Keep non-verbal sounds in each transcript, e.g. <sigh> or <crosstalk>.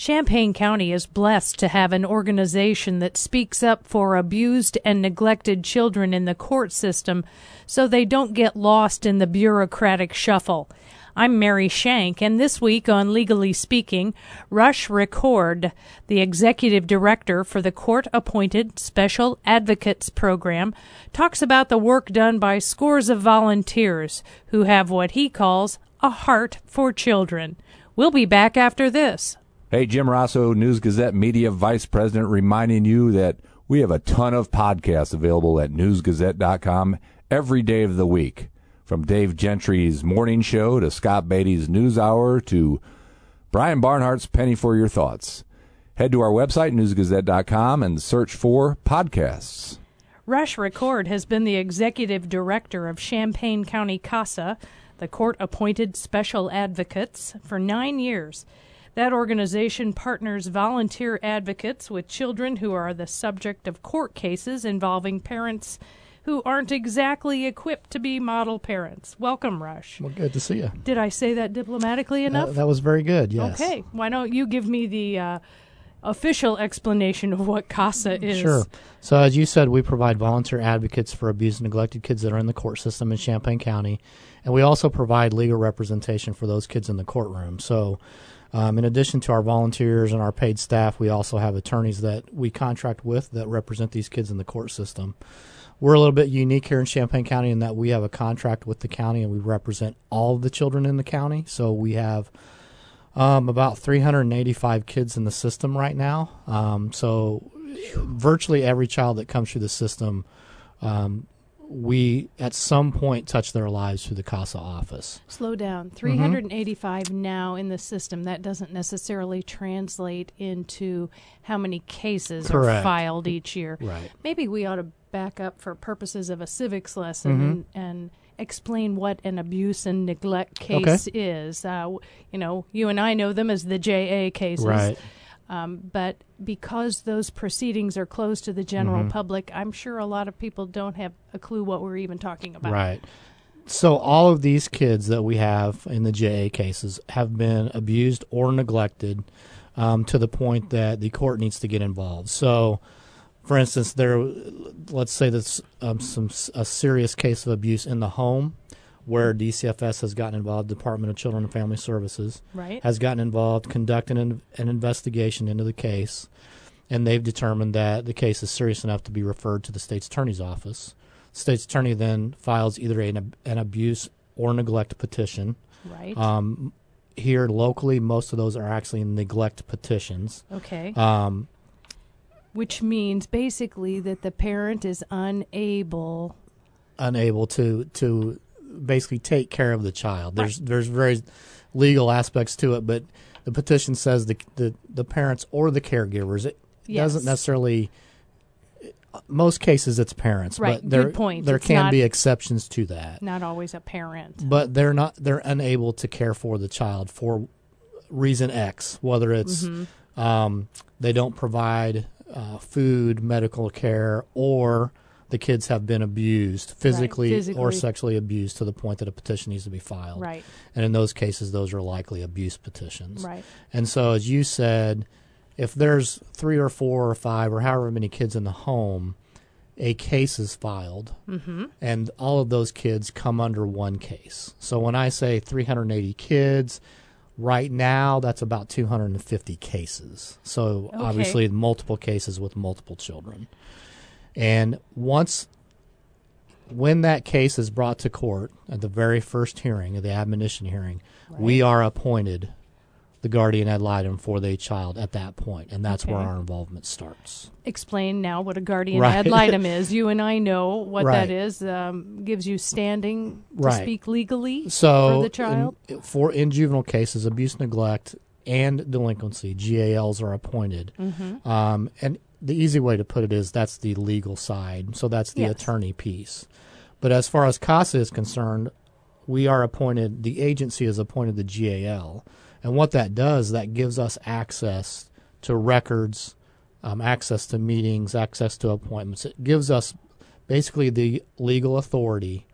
Champaign County is blessed to have an organization that speaks up for abused and neglected children in the court system so they don't get lost in the bureaucratic shuffle. I'm Mary Schenk, and this week on Legally Speaking, Rush Ricord, the executive director for the court appointed Special Advocates Program, talks about the work done by scores of volunteers who have what he calls a heart for children. We'll be back after this. Hey, Jim Rossow, News Gazette Media Vice President, reminding you that we have a ton of podcasts available at newsgazette.com every day of the week. From Dave Gentry's morning show to Scott Beatty's news hour to Brian Barnhart's Penny for Your Thoughts. Head to our website, newsgazette.com, and search for podcasts. Rush Ricord has been the executive director of Champaign County CASA, the court appointed special advocates, for nine years. That organization partners volunteer advocates with children who are the subject of court cases involving parents who aren't exactly equipped to be model parents. Welcome, Rush. Well, good to see you. Did I say that diplomatically enough? Uh, that was very good, yes. Okay. Why don't you give me the uh, official explanation of what CASA is? Sure. So, as you said, we provide volunteer advocates for abused and neglected kids that are in the court system in Champaign County. And we also provide legal representation for those kids in the courtroom. So, um, in addition to our volunteers and our paid staff, we also have attorneys that we contract with that represent these kids in the court system. We're a little bit unique here in Champaign County in that we have a contract with the county and we represent all of the children in the county. So we have um, about 385 kids in the system right now. Um, so virtually every child that comes through the system um, we at some point touch their lives through the CASA office. Slow down. 385 mm-hmm. now in the system. That doesn't necessarily translate into how many cases Correct. are filed each year. Right. Maybe we ought to back up for purposes of a civics lesson mm-hmm. and, and explain what an abuse and neglect case okay. is. Uh, you know, you and I know them as the JA cases. Right. Um, but because those proceedings are closed to the general mm-hmm. public, I'm sure a lot of people don't have a clue what we're even talking about. Right. So all of these kids that we have in the JA cases have been abused or neglected um, to the point that the court needs to get involved. So, for instance, there, let's say there's um, some a serious case of abuse in the home where DCFS has gotten involved, Department of Children and Family Services right. has gotten involved, conducting an, an investigation into the case, and they've determined that the case is serious enough to be referred to the state's attorney's office. The state's attorney then files either an, an abuse or neglect petition. Right. Um, here locally, most of those are actually neglect petitions. Okay. Um, Which means basically that the parent is unable unable to to basically take care of the child. There's right. there's very legal aspects to it, but the petition says the the, the parents or the caregivers. It yes. doesn't necessarily. Most cases, it's parents, right. but there Good point. there it's can be exceptions to that. Not always a parent, but they're not. They're unable to care for the child for reason X, whether it's mm-hmm. um, they don't provide uh, food, medical care, or the kids have been abused physically, right. physically, or sexually abused to the point that a petition needs to be filed. Right. And in those cases, those are likely abuse petitions. Right. And so, as you said, if there's three or four or five or however many kids in the home, a case is filed, mm-hmm. and all of those kids come under one case. So when I say 380 kids, right now that's about 250 cases. So okay. obviously, multiple cases with multiple children. And once, when that case is brought to court at the very first hearing, of the admonition hearing, right. we are appointed the guardian ad litem for the child at that point, and that's okay. where our involvement starts. Explain now what a guardian right. ad <laughs> litem is. You and I know what right. that is. Um, gives you standing to right. speak legally so for the child. In, for in juvenile cases, abuse, neglect, and delinquency, GALs are appointed, mm-hmm. um, and the easy way to put it is that's the legal side. So that's the yes. attorney piece. But as far as CASA is concerned, we are appointed, the agency is appointed the GAL. And what that does, that gives us access to records, um, access to meetings, access to appointments. It gives us basically the legal authority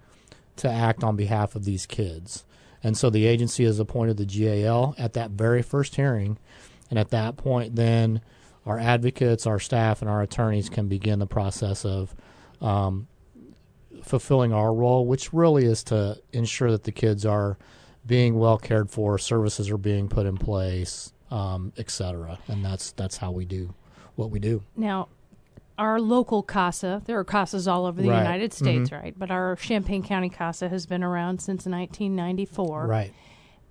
to act on behalf of these kids. And so the agency has appointed the GAL at that very first hearing and at that point, then our advocates, our staff, and our attorneys can begin the process of um, fulfilling our role, which really is to ensure that the kids are being well cared for, services are being put in place, um, et cetera. And that's that's how we do what we do. Now, our local CASA, there are CASAs all over the Right. United States, Mhm. right? But our Champaign County CASA has been around since 1994. Right.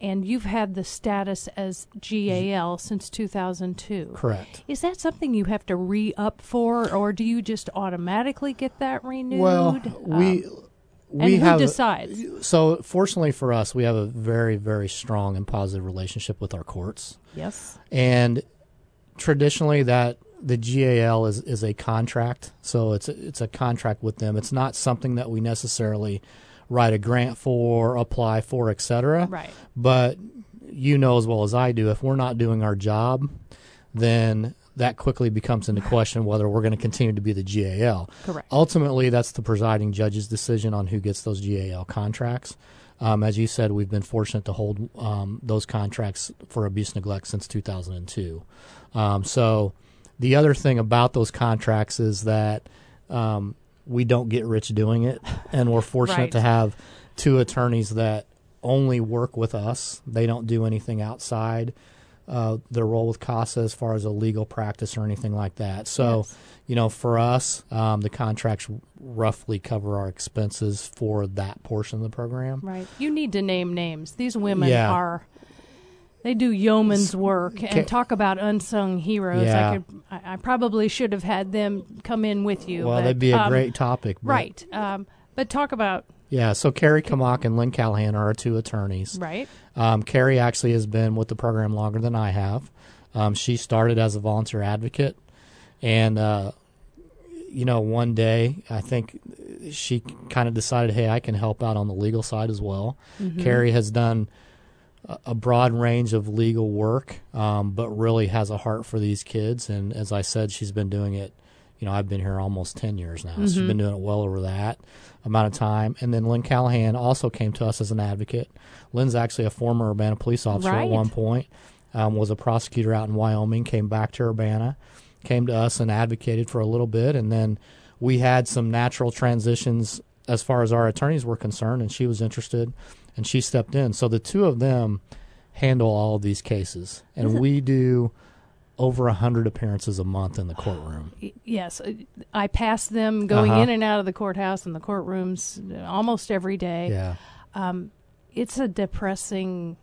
And you've had the status as GAL since 2002. Correct. Is that something you have to re up for, or do you just automatically get that renewed? Well, we Um, we and who have decides? so fortunately for us, we have a very very strong and positive relationship with our courts. yes. and traditionally that the GAL is, is a contract, so it's a, it's a contract with them. It's not something that we necessarily write a grant for, apply for, etc. Right. But you know as well as I do, if we're not doing our job, then that quickly becomes into question whether we're going to continue to be the GAL. Correct. Ultimately, that's the presiding judge's decision on who gets those GAL contracts. Um, as you said, we've been fortunate to hold um, those contracts for abuse neglect since 2002. Um, so, the other thing about those contracts is that um, we don't get rich doing it, and we're fortunate Right. to have two attorneys that only work with us. They don't do anything outside uh, their role with CASA as far as a legal practice or anything like that. So, Yes. you know, for us, um, the contracts roughly cover our expenses for that portion of the program. Right. You need to name names. These women Yeah. are. They do yeoman's work and Ca- talk about unsung heroes. Yeah. I could. I, I probably should have had them come in with you. Well, but, that'd be a um, great topic. but- Right. Um, but talk about Yeah. So Carrie Kamak and Lynn Callahan are our two attorneys. right. Um, Carrie actually has been with the program longer than I have. Um, she started as a volunteer advocate, and uh, you know, one day I think she kind of decided, hey, I can help out on the legal side as well. Carrie has done a- broad range of legal work, um, but really has a heart for these kids. And as I said, she's been doing it. You know, I've been here almost ten years now. So she's been doing it well over that amount of time. And then Lynn Callahan also came to us as an advocate. Lynn's actually a former Urbana police officer Right. at one point. Um, was a prosecutor out in Wyoming. Came back to Urbana, came to us and advocated for a little bit, and then we had some natural transitions as far as our attorneys were concerned, and she was interested, and she stepped in. So the two of them handle all of these cases, and we do over a hundred appearances a month in the courtroom. Yes, uh, I pass them going Uh-huh. in and out of the courthouse and the courtrooms uh, almost every day. Yeah, It's a depressing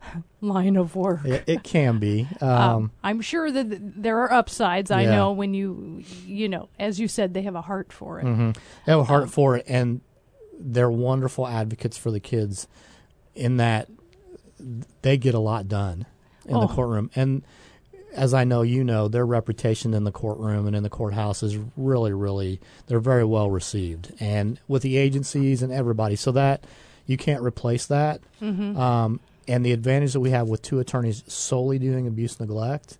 <laughs> line of work. it, it can be. <laughs> Um, Um, I'm sure that th- there are upsides. I Yeah. know when you, you know, as you said, they have a heart for it. mhm. They have a heart Um, for it, and they're wonderful advocates for the kids. In that, they get a lot done in the Oh. courtroom, and as I know you know, their reputation in the courtroom and in the courthouse is really, really they're very well received, and with the agencies and everybody, so that you can't replace that. Mm-hmm. Um, and the advantage that we have with two attorneys solely doing abuse neglect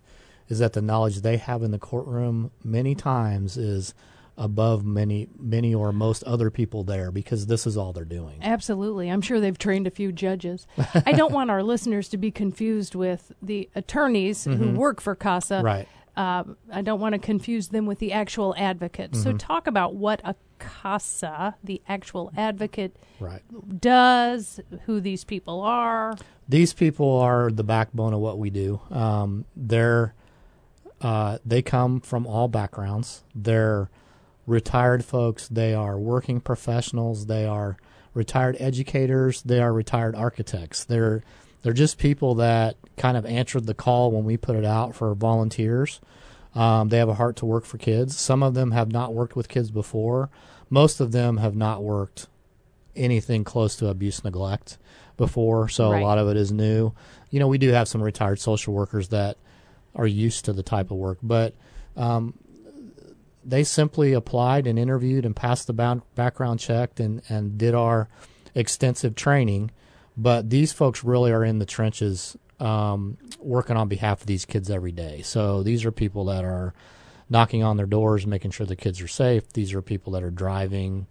is that the knowledge they have in the courtroom many times is above many, many or most other people there because this is all they're doing. Absolutely. I'm sure they've trained a few judges. I don't want our <laughs> listeners to be confused with the attorneys who work for CASA. Mm-hmm. Right. Uh, I don't want to confuse them with the actual advocate. So, Mm-hmm. talk about what a CASA, the actual advocate, Right. does, who these people are. These people are the backbone of what we do. Um, they're uh, they come from all backgrounds. They're retired folks. They are working professionals. They are retired educators. They are retired architects. They're they're just people that kind of answered the call when we put it out for volunteers. Um, they have a heart to work for kids. Some of them have not worked with kids before. Most of them have not worked anything close to abuse neglect before, so Right. a lot of it is new. You know, we do have some retired social workers that are used to the type of work, but um, they simply applied and interviewed and passed the background check and, and did our extensive training. But these folks really are in the trenches um, working on behalf of these kids every day. So these are people that are knocking on their doors, making sure the kids are safe. These are people that are driving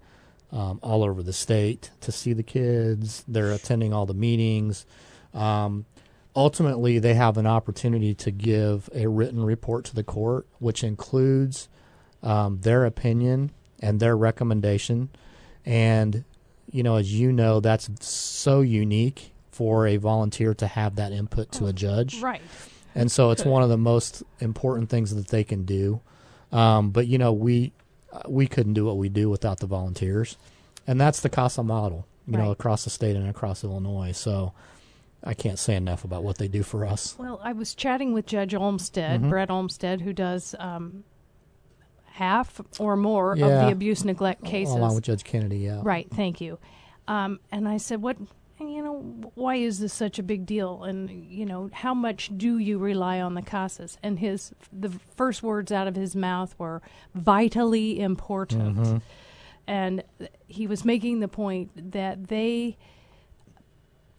um, all over the state to see the kids. They're attending all the meetings. Um, ultimately they have an opportunity to give a written report to the court, which includes um, their opinion and their recommendation. And, you know, as you know, that's so unique for a volunteer to have that input to a judge. Right. And so it's one of the most important things that they can do. Um, but, you know, we, we couldn't do what we do without the volunteers. And that's the CASA model, you know, across the state and across Illinois. So I can't say enough about what they do for us. Well, I was chatting with Judge Olmstead, Mm-hmm. Brett Olmstead, who does um, half or more of the abuse neglect cases. Along with Judge Kennedy, yeah. Right, thank you. Um, and I said, "What? You know, why is this such a big deal? And you know, how much do you rely on the casas?" And his the first words out of his mouth were vitally important. Mm-hmm. And he was making the point that they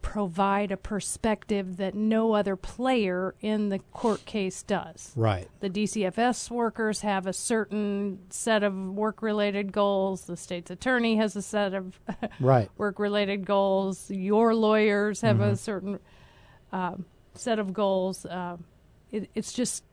provide a perspective that no other player in the court case does Right. the DCFS workers have a certain set of work related goals. The state's attorney has a set of <laughs> Right. work related goals. Your lawyers have a certain um, set of goals. Um it, it's just.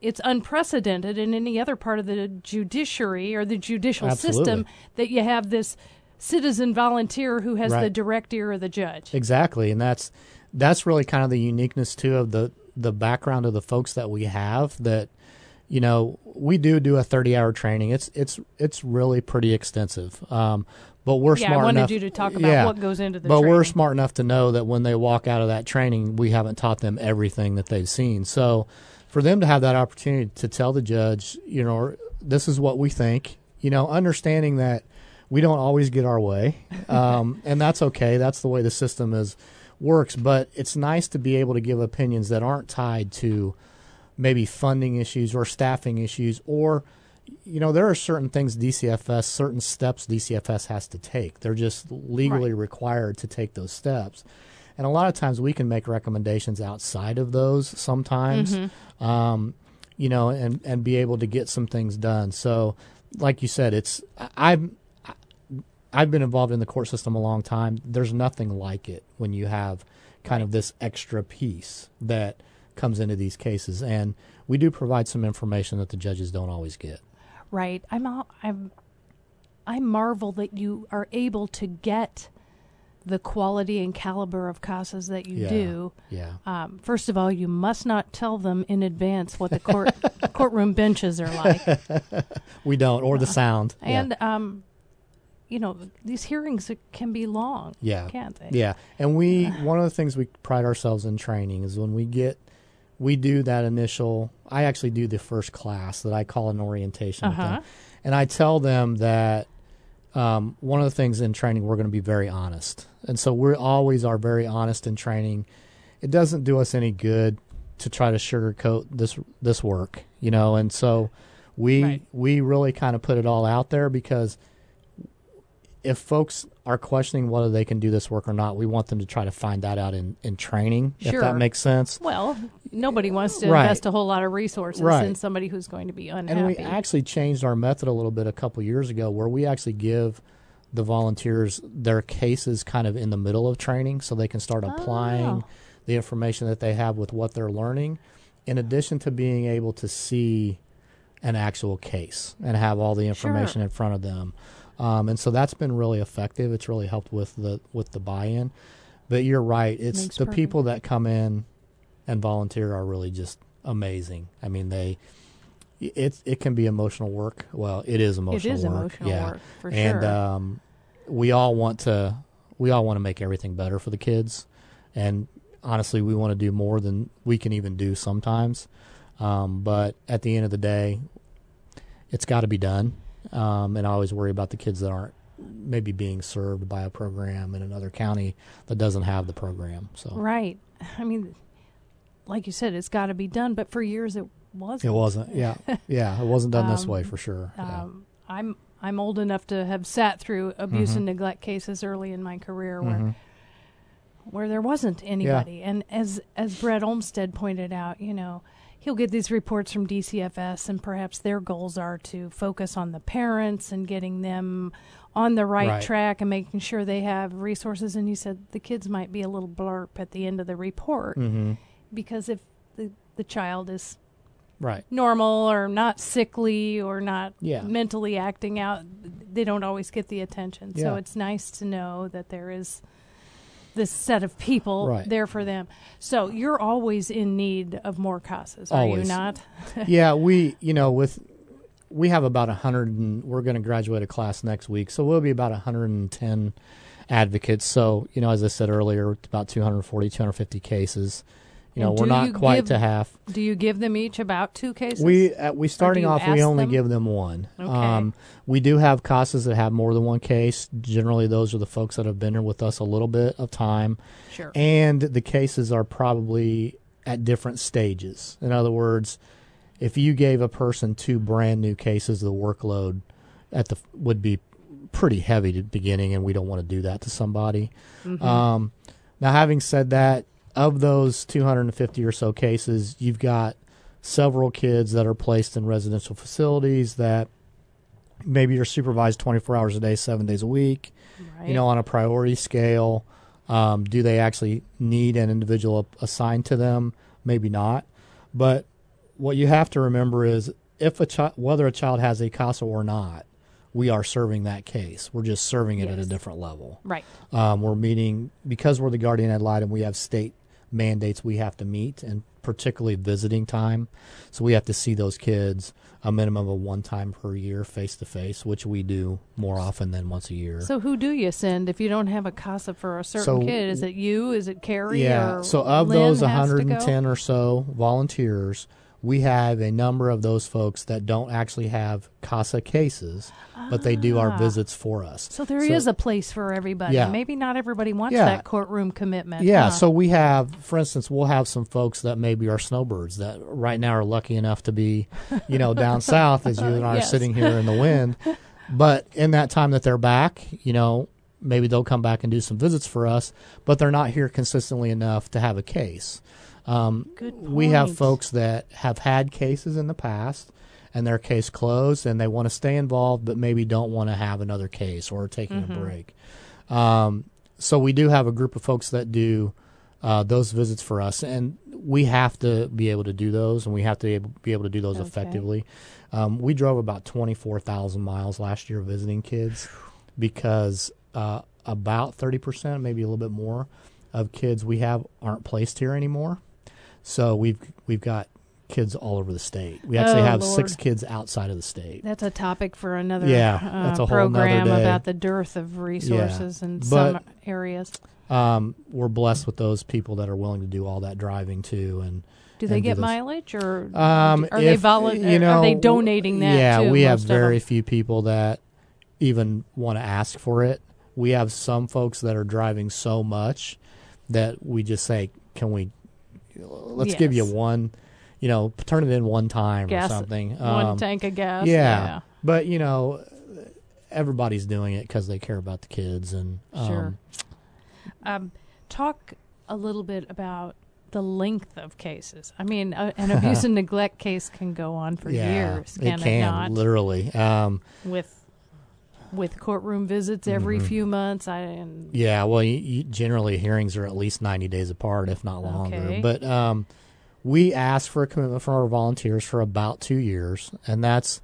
It's unprecedented in any other part of the judiciary or the judicial system that you have this citizen volunteer who has the direct ear of the judge. Exactly, and that's that's really kind of the uniqueness too of the the background of the folks that we have. That you know we do do a thirty hour training. It's it's it's really pretty extensive. Um, but we're yeah, smart I wanted enough. you to talk about yeah, what goes into the but training. we're smart enough to know that when they walk out of that training, we haven't taught them everything that they've seen. So for them to have that opportunity to tell the judge, you know, this is what we think, you know, understanding that we don't always get our way, um, <laughs> and that's okay. That's the way the system is works. But it's nice to be able to give opinions that aren't tied to maybe funding issues or staffing issues or you know there are certain things DCFS certain steps DCFS has to take they're just legally required to take those steps and a lot of times we can make recommendations outside of those sometimes um, you know and and be able to get some things done so like you said it's I- I've been involved in the court system a long time there's nothing like it when you have kind of this extra piece that comes into these cases and we do provide some information that the judges don't always get Right. I'm. I'm. I marvel that you are able to get the quality and caliber of casas that you Yeah. do. yeah Um, first of all, you must not tell them in advance what the court <laughs> courtroom benches are like, <laughs> we don't or the sound Yeah. and um, you know these hearings can be long. Yeah. can't they? Yeah, and we one of the things we pride ourselves in training is when we get we do that initial. I actually do the first class that I call an orientation, with them. Uh-huh. and I tell them that um, one of the things in training we're going to be very honest, and so we always are very honest in training. It doesn't do us any good to try to sugarcoat this this work, you know, and so we Right. we really kind of put it all out there because if folks are questioning whether they can do this work or not, we want them to try to find that out in, in training, if that makes sense. Well, nobody wants to Right. invest a whole lot of resources Right. in somebody who's going to be unhappy. And we actually changed our method a little bit a couple years ago where we actually give the volunteers their cases kind of in the middle of training so they can start applying Oh. the information that they have with what they're learning in addition to being able to see an actual case and have all the information Sure. in front of them. Um, and so that's been really effective. It's really helped with the with the buy-in. But you're right. It's Makes the perfect- people that come in and volunteer are really just amazing. I mean, they it it can be emotional work. Well, it is it emotional is work. emotional yeah. work for and sure. um, we all want to we all want to make everything better for the kids, and honestly, we want to do more than we can even do sometimes. Um, but at the end of the day, it's got to be done. Um, and I always worry about the kids that aren't maybe being served by a program in another county that doesn't have the program. So Right. I mean, like you said, it's got to be done, but for years it wasn't. it wasn't. Yeah, <laughs> yeah, it wasn't done this Um, way for sure. Yeah. Um, I'm I'm old enough to have sat through abuse Mm-hmm. and neglect cases early in my career where where there wasn't anybody. And as as Brett Olmstead pointed out, you know, he'll get these reports from DCFS, and perhaps their goals are to focus on the parents and getting them on the right, Right. track and making sure they have resources. And he said the kids might be a little blurb at the end of the report hmm because if the, the child is Right. normal or not sickly or not Yeah. mentally acting out, they don't always get the attention. So it's nice to know that there is this set of people Right. there for them. So you're always in need of more casas, are you not? <laughs> yeah, we you know with we have about a hundred and we're going to graduate a class next week, so we'll be about 110 advocates. So you know, as I said earlier, about 240, 250 cases. You know, And we're not quite give- to half. Do you give them each about two cases? We uh, we starting off, we only them? give them one. Okay. Um, we do have casas that have more than one case. Generally, those are the folks that have been here with us a little bit of time. sure. and the cases are probably at different stages. In other words, if you gave a person two brand new cases, the workload at the would be pretty heavy the beginning, and we don't want to do that to somebody. Mhm. Um, now, having said that, of those 250 or so cases, you've got several kids that are placed in residential facilities that maybe are supervised 24 hours a day, seven days a week right. you know, on a priority scale. Um, do they actually need an individual assigned to them? Maybe not. But what you have to remember is if a child, whether a child has a CASA or not, we are serving that case. We're just serving it at a different level. right. Um, we're meeting because we're the guardian ad litem. We have state mandates we have to meet, and particularly visiting time. So we have to see those kids a minimum of one time per year, face to face, which we do more often than once a year. So who do you send if you don't have a casa for a certain So- kid? Is it you? Is it Carrie? Yeah. Or So of Lynn those has to go? 110 or so volunteers, we have a number of those folks that don't actually have CASA cases, but they do our Ah. visits for us. So there is So- a place for everybody. Yeah. Maybe not everybody wants Yeah. that courtroom commitment. Yeah, huh? so we have, for instance, we'll have some folks that maybe are snowbirds that right now are lucky enough to be, you know, down <laughs> south as you and I Yes. are sitting here in the wind. But in that time that they're back, you know, maybe they'll come back and do some visits for us, but they're not here consistently enough to have a case. Um, we have folks that have had cases in the past and their case closed and they want to stay involved but maybe don't want to have another case or taking Mm-hmm. a break. Um, so we do have a group of folks that do uh, those visits for us, and we have to be able to do those, and we have to be able, be able to do those Okay. effectively. Um, we drove about twenty four thousand miles last year visiting kids because uh, about thirty percent, maybe a little bit more, of kids we have aren't placed here anymore. So we've we've got kids all over the state. We actually Oh, have Lord. six kids outside of the state. That's a topic for another Yeah, uh, that's a whole program day. about the dearth of resources in But- some areas. Um, we're blessed with those people that are willing to do all that driving too, and Do they do get mileage or Um, are they if, volu- you know, are they donating that Yeah, we have very few people that even want to ask for it. We have some folks that are driving so much that we just say, "Can we? Let's give you one, you know, turn it in one time Gas- or something." one Um, tank of gas? yeah. But you know, everybody's doing it because they care about the kids and um, Sure. Um, talk a little bit about the length of cases. I mean, uh, an abuse <laughs> and neglect case can go on for yeah, years, can it it, can not? literally. Um, with with courtroom visits every Mhm. few months. I and Yeah, well, you, you, generally hearings are at least ninety days apart, if not longer. Okay. But um, we ask for a commitment from our volunteers for about two years, and that's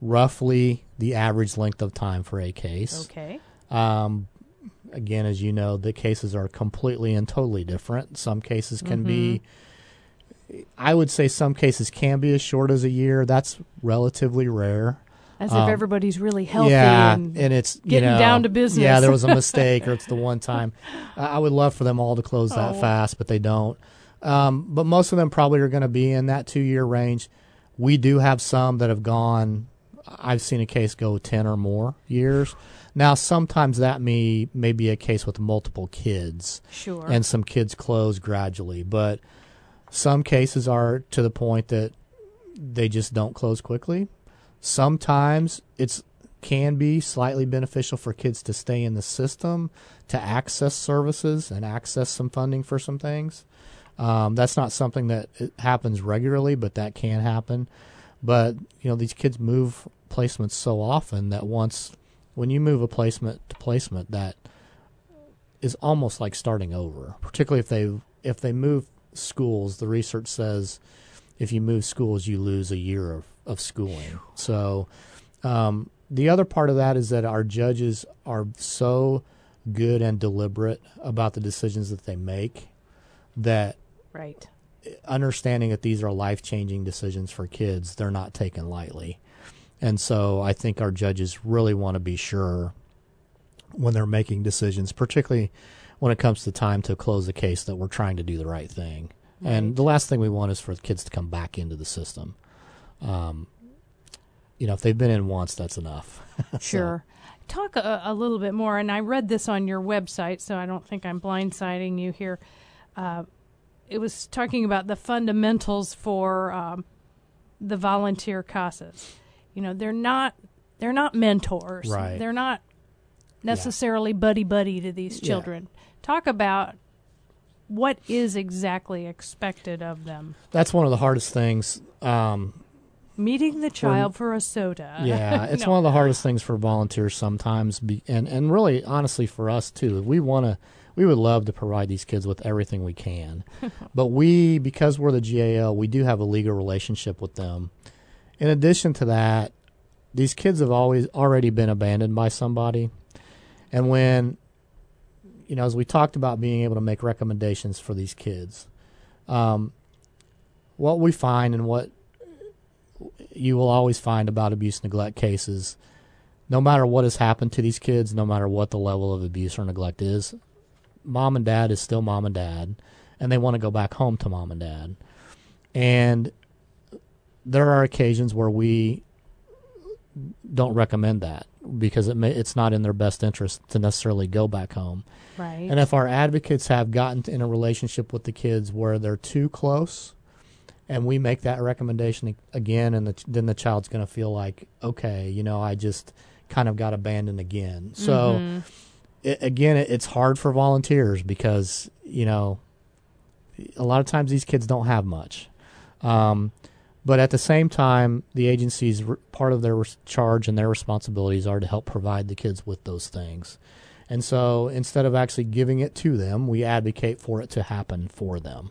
roughly the average length of time for a case. okay, Um, again, as you know, the cases are completely and totally different. Some cases can be. I would say some cases can be as short as a year. That's relatively rare. As Um, if everybody's really healthy yeah, and it's you getting know, down to business. Yeah, there was a <laughs> mistake, or it's the one time. I I would love for them all to close that Oh. fast, but they don't. Um, but most of them probably are going to be in that two year range. We do have some that have gone. I've seen a case go ten or more years. Now, sometimes that may may be a case with multiple kids, sure. and some kids close gradually. But some cases are to the point that they just don't close quickly. Sometimes it's can be slightly beneficial for kids to stay in the system to access services and access some funding for some things. Um, that's not something that happens regularly, but that can happen. But you know, these kids move placements so often that once when you move a placement to placement, that is almost like starting over. Particularly if they if they move schools, the research says if you move schools, you lose a year of, of schooling. So um, the other part of that is that our judges are so good and deliberate about the decisions that they make that Right. understanding that these are life changing decisions for kids, they're not taken lightly. And so I think our judges really want to be sure when they're making decisions, particularly when it comes to time to close the case, that we're trying to do the right thing. And the last thing we want is for the kids to come back into the system. Um, you know, if they've been in once, that's enough. <laughs> So- Sure. Talk a, a little bit more, and I read this on your website, so I don't think I'm blindsiding you here. Uh, it was talking about the fundamentals for um, the volunteer casas. You know, they're not they're not mentors. Right. They're not necessarily buddy buddy to these Yeah. children. Talk about what is exactly expected of them. That's one of the hardest things. Um, Meeting the child for a soda. Yeah, <laughs> it's No. one of the hardest things for volunteers sometimes, be, and and really, honestly, for us too. We want to, we would love to provide these kids with everything we can, <laughs> but we, because we're the GAL, we do have a legal relationship with them. In addition to that, these kids have always already been abandoned by somebody, and when, you know, as we talked about being able to make recommendations for these kids, um, what we find and what you will always find about abuse neglect cases. No matter what has happened to these kids no matter what the level of abuse or neglect is mom and dad is still mom and dad and they want to go back home to mom and dad. And there are occasions where we don't recommend that because it may, it's not in their best interest to necessarily go back home. Right. and if our advocates have gotten in a relationship with the kids where they're too close, and we make that recommendation again, and the, then the child's going to feel like, okay, you know, I just kind of got abandoned again. So Mhm. it, again, it, it's hard for volunteers because you know, a lot of times these kids don't have much. Um, but at the same time, the agency's re- part of their res- charge and their responsibilities are to help provide the kids with those things. And so instead of actually giving it to them, we advocate for it to happen for them.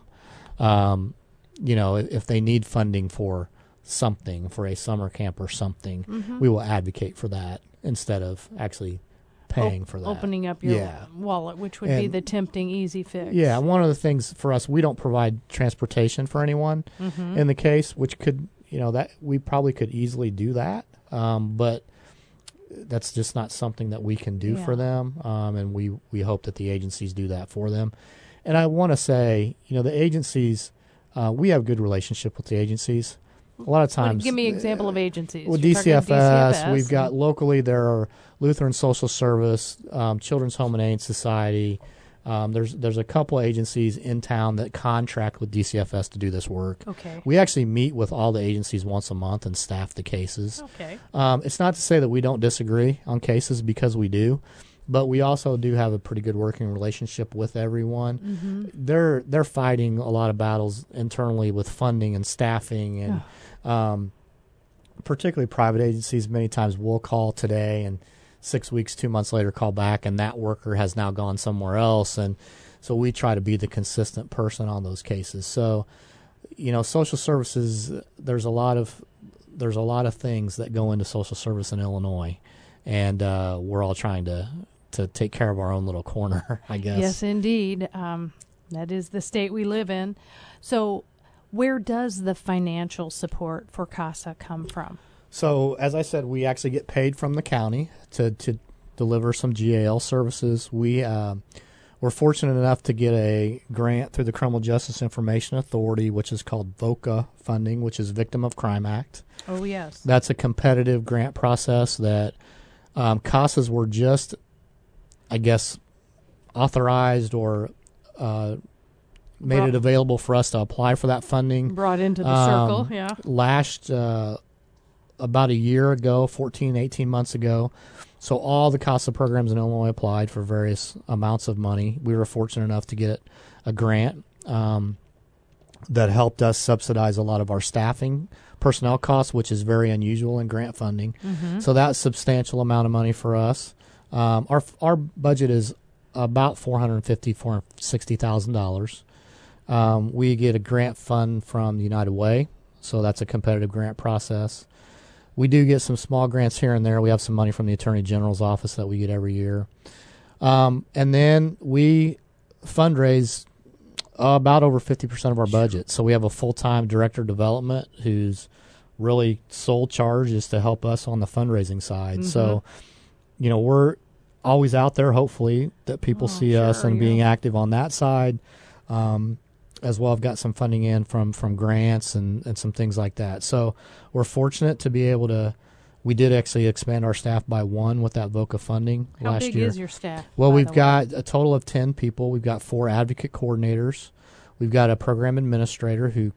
Um, you know, if, they need funding for something, for a summer camp or something, Mhm. we will advocate for that instead of actually paying for that. opening up your Yeah. wallet, which would be the tempting easy fix. Yeah, one of the things for us, we don't provide transportation for anyone Mhm. in the case, which could, you know, that we probably could easily do that, um, but that's just not something that we can do for them, um, and we we hope that the agencies do that for them. And I want to say, you know, the agencies, uh, we have good relationship with the agencies. A lot of times, give me an example of agencies. with You're DCFS, we've got locally there are Lutheran Social Service, um, Children's Home and Aid Society. Um, there's there's a couple agencies in town that contract with DCFS to do this work. Okay. We actually meet with all the agencies once a month and staff the cases. Okay. Um, it's not to say that we don't disagree on cases because we do, but we also do have a pretty good working relationship with everyone. Mm-hmm. They're they're fighting a lot of battles internally with funding and staffing and um, particularly private agencies. Many times we'll call today and six weeks, two months later, call back, and that worker has now gone somewhere else, and so we try to be the consistent person on those cases. So, you know, social services. There's a lot of there's a lot of things that go into social service in Illinois, and uh, we're all trying to to take care of our own little corner, <laughs> I guess. Yes, indeed. Um, that is the state we live in. So, where does the financial support for CASA come from? So, as I said, we actually get paid from the county to, to deliver some GAL services. We uh, were fortunate enough to get a grant through the Criminal Justice Information Authority, which is called VOCA funding, which is Victim of Crime Act. Oh, yes. That's a competitive grant process that um, CASAs were just, I guess, authorized or uh, made Brought- it available for us to apply for that funding Brought into the Um, circle, yeah. last uh, about a year ago 14 18 months ago so all the casa programs in illinois applied for various amounts of money we were fortunate enough to get a grant um, that helped us subsidize a lot of our staffing personnel costs, which is very unusual in grant funding. So that's substantial amount of money for us. Um, our our budget is about four hundred fifty four sixty thousand dollars. Um, we get a grant fund from the United Way, so that's a competitive grant process. We do get some small grants here and there. We have some money from the Attorney General's office that we get every year, um, and then we fundraise about over fifty percent of our budget. So we have a full time director of development who's really sole charge is to help us on the fundraising side. So, you know, we're always out there. Hopefully, that people Oh, see us sure, and being active on that side. Um, as well, I've got some funding in from from grants and and some things like that. So we're fortunate to be able to. We did actually expand our staff by one with that VOCA funding How last big year. is your staff? Well, we've the way? got a total of 10 people. We've got four advocate coordinators. We've got a program administrator who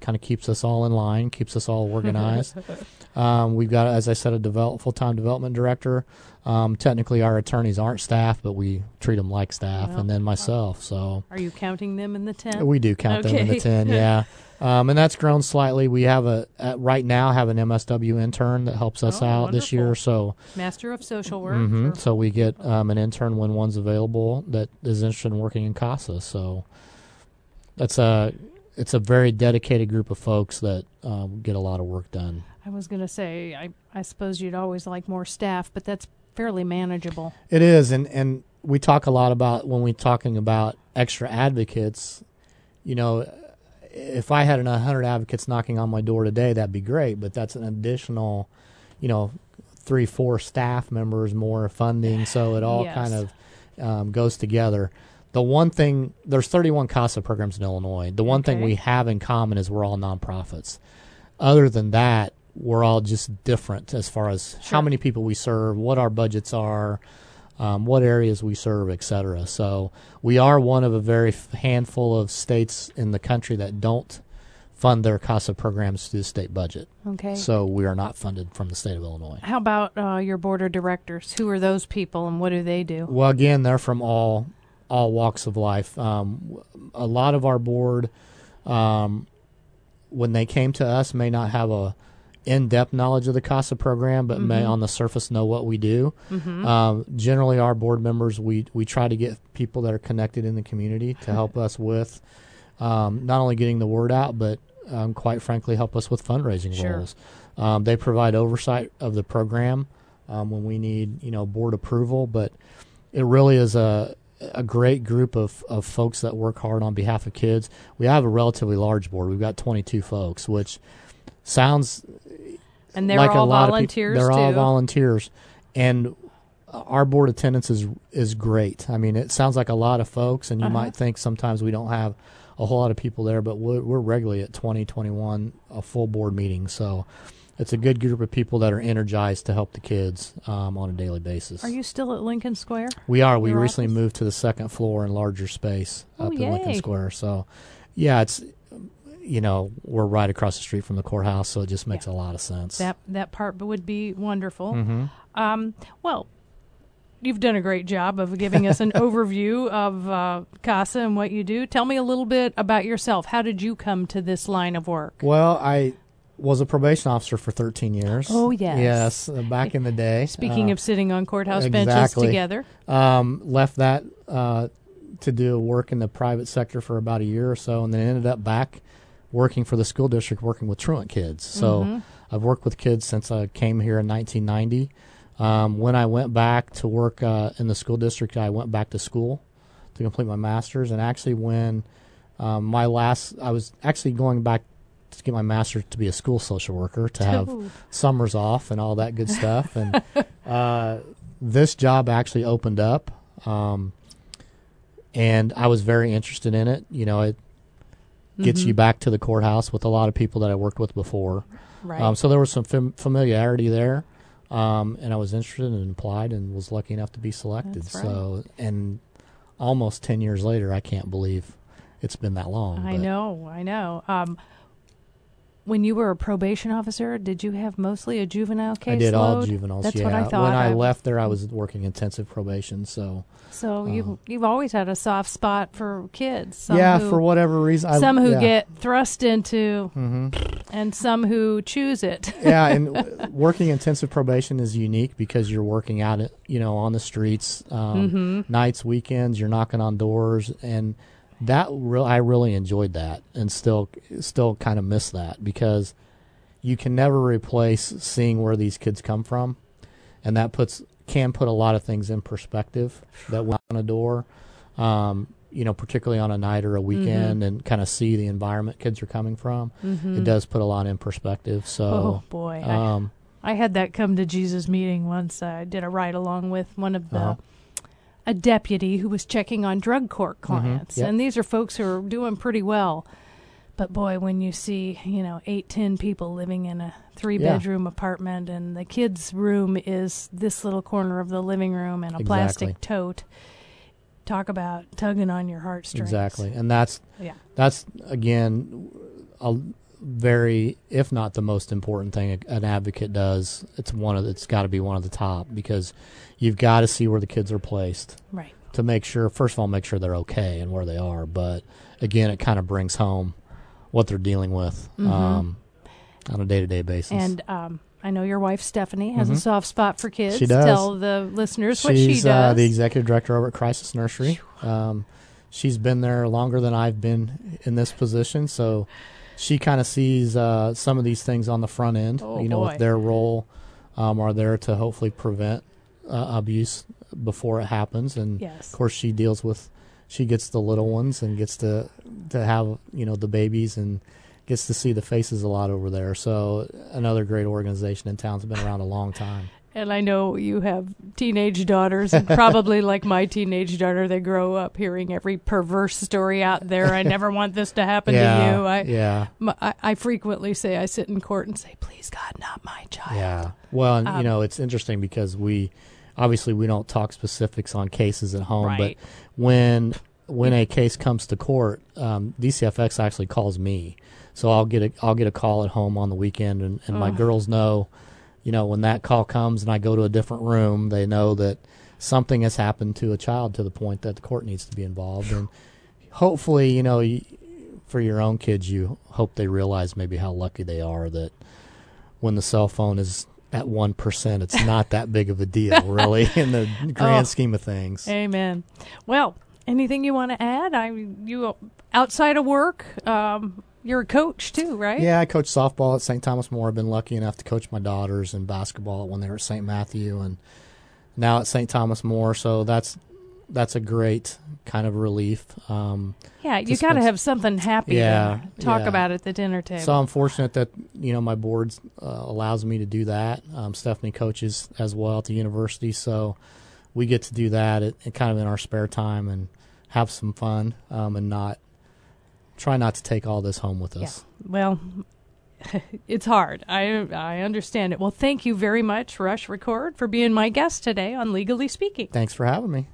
kind of keeps us all in line, keeps us all organized. <laughs> um, we've got, as I said, a develop, full-time development director. Um, technically, our attorneys aren't staff, but we treat them like staff, Well, and then myself. So Are you counting them in the ten? we do count them in the 10, <laughs> yeah. Um, and that's grown slightly. We have a, right now, have an MSW intern that helps us Oh, out this year. So Master of Social Work. hmm or- So we get um, an intern when one's available that is interested in working in CASA. So that's a it's a very dedicated group of folks that um, get a lot of work done. I was going to say, I, I suppose you'd always like more staff, but that's fairly manageable. It is, and and we talk a lot about when we're talking about extra advocates. You know, if I had an 100 advocates knocking on my door today, that'd be great. But that's an additional, you know, three, four staff members, more funding. So it all Yes. kind of um, goes together. The one thing, there's 31 CASA programs in Illinois. The one thing we have in common is we're all nonprofits. Other than that, we're all just different as far as how many people we serve, what our budgets are, um, what areas we serve, et cetera. So we are one of a very handful of states in the country that don't fund their CASA programs through the state budget. Okay. So we are not funded from the state of Illinois. How about uh, your board of directors? Who are those people and what do they do? Well, again, they're from all all walks of life. Um, a lot of our board, um, when they came to us, may not have a in-depth knowledge of the CASA program, but may Mhm. on the surface know what we do. hmm Um, generally, our board members, we we try to get people that are connected in the community to help us with um, not only getting the word out, but um, quite frankly, help us with fundraising Sure. roles. Um, they provide oversight of the program um, when we need, you know, board approval. But it really is a a great group of, of folks that work hard on behalf of kids. We have a relatively large board. We've got 22 folks, which sounds And they're like all a lot volunteers of people. They're all volunteers, and our board attendance is is great. I mean, it sounds like a lot of folks, and you Uh-huh. might think sometimes we don't have a whole lot of people there, but we're, we're regularly at 20, 21, a full board meeting. So it's a good group of people that are energized to help the kids um, on a daily basis. Are you still at Lincoln Square? We are. We Your recently office? moved to the second floor and larger space Oh, up in Lincoln. Square. So, yeah, it's you know we're right across the street from the courthouse, so it just makes a lot of sense. That that part would be wonderful. hmm Um, well, you've done a great job of giving us an <laughs> overview of uh, CASA and what you do. Tell me a little bit about yourself. How did you come to this line of work? Well, I was a probation officer for 13 years. Oh, yes. Yes, uh, back in the day. Speaking Uh, of sitting on courthouse benches together, um, left that uh, to do work in the private sector for about a year or so, and then ended up back working for the school district, working with truant kids. So Mhm. I've worked with kids since I came here in 1990. Um, when I went back to work uh, in the school district, I went back to school to complete my master's. And actually, when um, my last, I was actually going back to get my master's to be a school social worker to have Oh, summers off and all that good <laughs> stuff. And uh, this job actually opened up, um, and I was very interested in it. You know, it gets mhm. you back to the courthouse with a lot of people that I worked with before. right. Um, so there was some fam- familiarity there, um, and I was interested and applied and was lucky enough to be selected. Right. So, and almost ten years later, I can't believe it's been that long. I but- know, I know. Um, when you were a probation officer, did you have mostly a juvenile case? I did all juveniles. That's yeah. what I thought. When I, I- left there, I was working intensive probation. So So you've you've always had a soft spot for kids. Yeah, who, for whatever reason, I, some who yeah. get thrust into, hmm and some who choose it. yeah, and <laughs> working intensive probation is unique because you're working out, it, you know, on the streets, um, Mm-hmm. nights, weekends. You're knocking on doors, and that real I really enjoyed that, and still, still kind of miss that because you can never replace seeing where these kids come from, and that puts can put a lot of things in perspective that went on a door. Um, you know, particularly on a night or a weekend, and kind of see the environment kids are coming from. It does put a lot in perspective. So, Mm-hmm. Oh boy, I, um, I had that come to Jesus meeting once. I did a ride along with one of the Uh-huh. A deputy who was checking on drug court clients, Mm-hmm. yep. and these are folks who are doing pretty well. But boy, when you see you know eight, ten people living in a three Yeah. bedroom apartment, and the kids' room is this little corner of the living room and a Exactly. plastic tote, talk about tugging on your heartstrings. Exactly, and that's Yeah. that's again a very, if not the most important thing an advocate does. It's one of it's got to be one of the top because you've got to see where the kids are placed Right. to make sure. First of all, make sure they're okay and where they are. But again, it kind of brings home what they're dealing with um, on a day to day basis. Mm-hmm. And um, I know your wife Stephanie has a Mhm. soft spot for kids. She does. Tell the listeners what she does. Uh, the executive director over at Crisis Nursery. Um, she's been there longer than I've been in this position, so she kind of sees uh, some of these things on the front end. Oh, you know, boy. with their role um, are there to hopefully prevent uh, abuse before it happens, and yes. of course she deals with. She gets the little ones and gets to to have you know the babies and gets to see the faces a lot over there. So another great organization in town's been around a long time. <laughs> And I know you have teenage daughters, and probably <laughs> like my teenage daughter, they grow up hearing every perverse story out there. I never want this to happen yeah, to you. I, yeah. m- I, I frequently say, I sit in court and say, please, God, not my child. Yeah. Well, and Um, you know, it's interesting because we obviously we don't talk specifics on cases at home, Right. but when when a case comes to court, um, DCFS actually calls me, so I'll get a I'll get a call at home on the weekend, and, and my girls know, you know, when that call comes and I go to a different room, they know that something has happened to a child to the point that the court needs to be involved, and hopefully, you know. y for your own kids, you hope they realize maybe how lucky they are that when the cell phone is at one percent, it's not that big of a deal, really, <laughs> in the grand Oh. scheme of things. Amen. Well, anything you want to add? I you outside of work, um, you're a coach too, right? Yeah, I coach softball at St. Thomas More. I've been lucky enough to coach my daughters in basketball when they were at St. Matthew, and now at St. Thomas More. So that's that's a great kind of relief. Um, Yeah, you got to have something happy Yeah, to talk yeah. about at the dinner table. So I'm fortunate that you know my board uh, allows me to do that. Um, Stephanie coaches as well at the university, so we get to do that at, at kind of in our spare time and have some fun um, and not try not to take all this home with us. Well, <laughs> it's hard. I I understand it. Well, thank you very much, Rush Record, for being my guest today on Legally Speaking. Thanks for having me.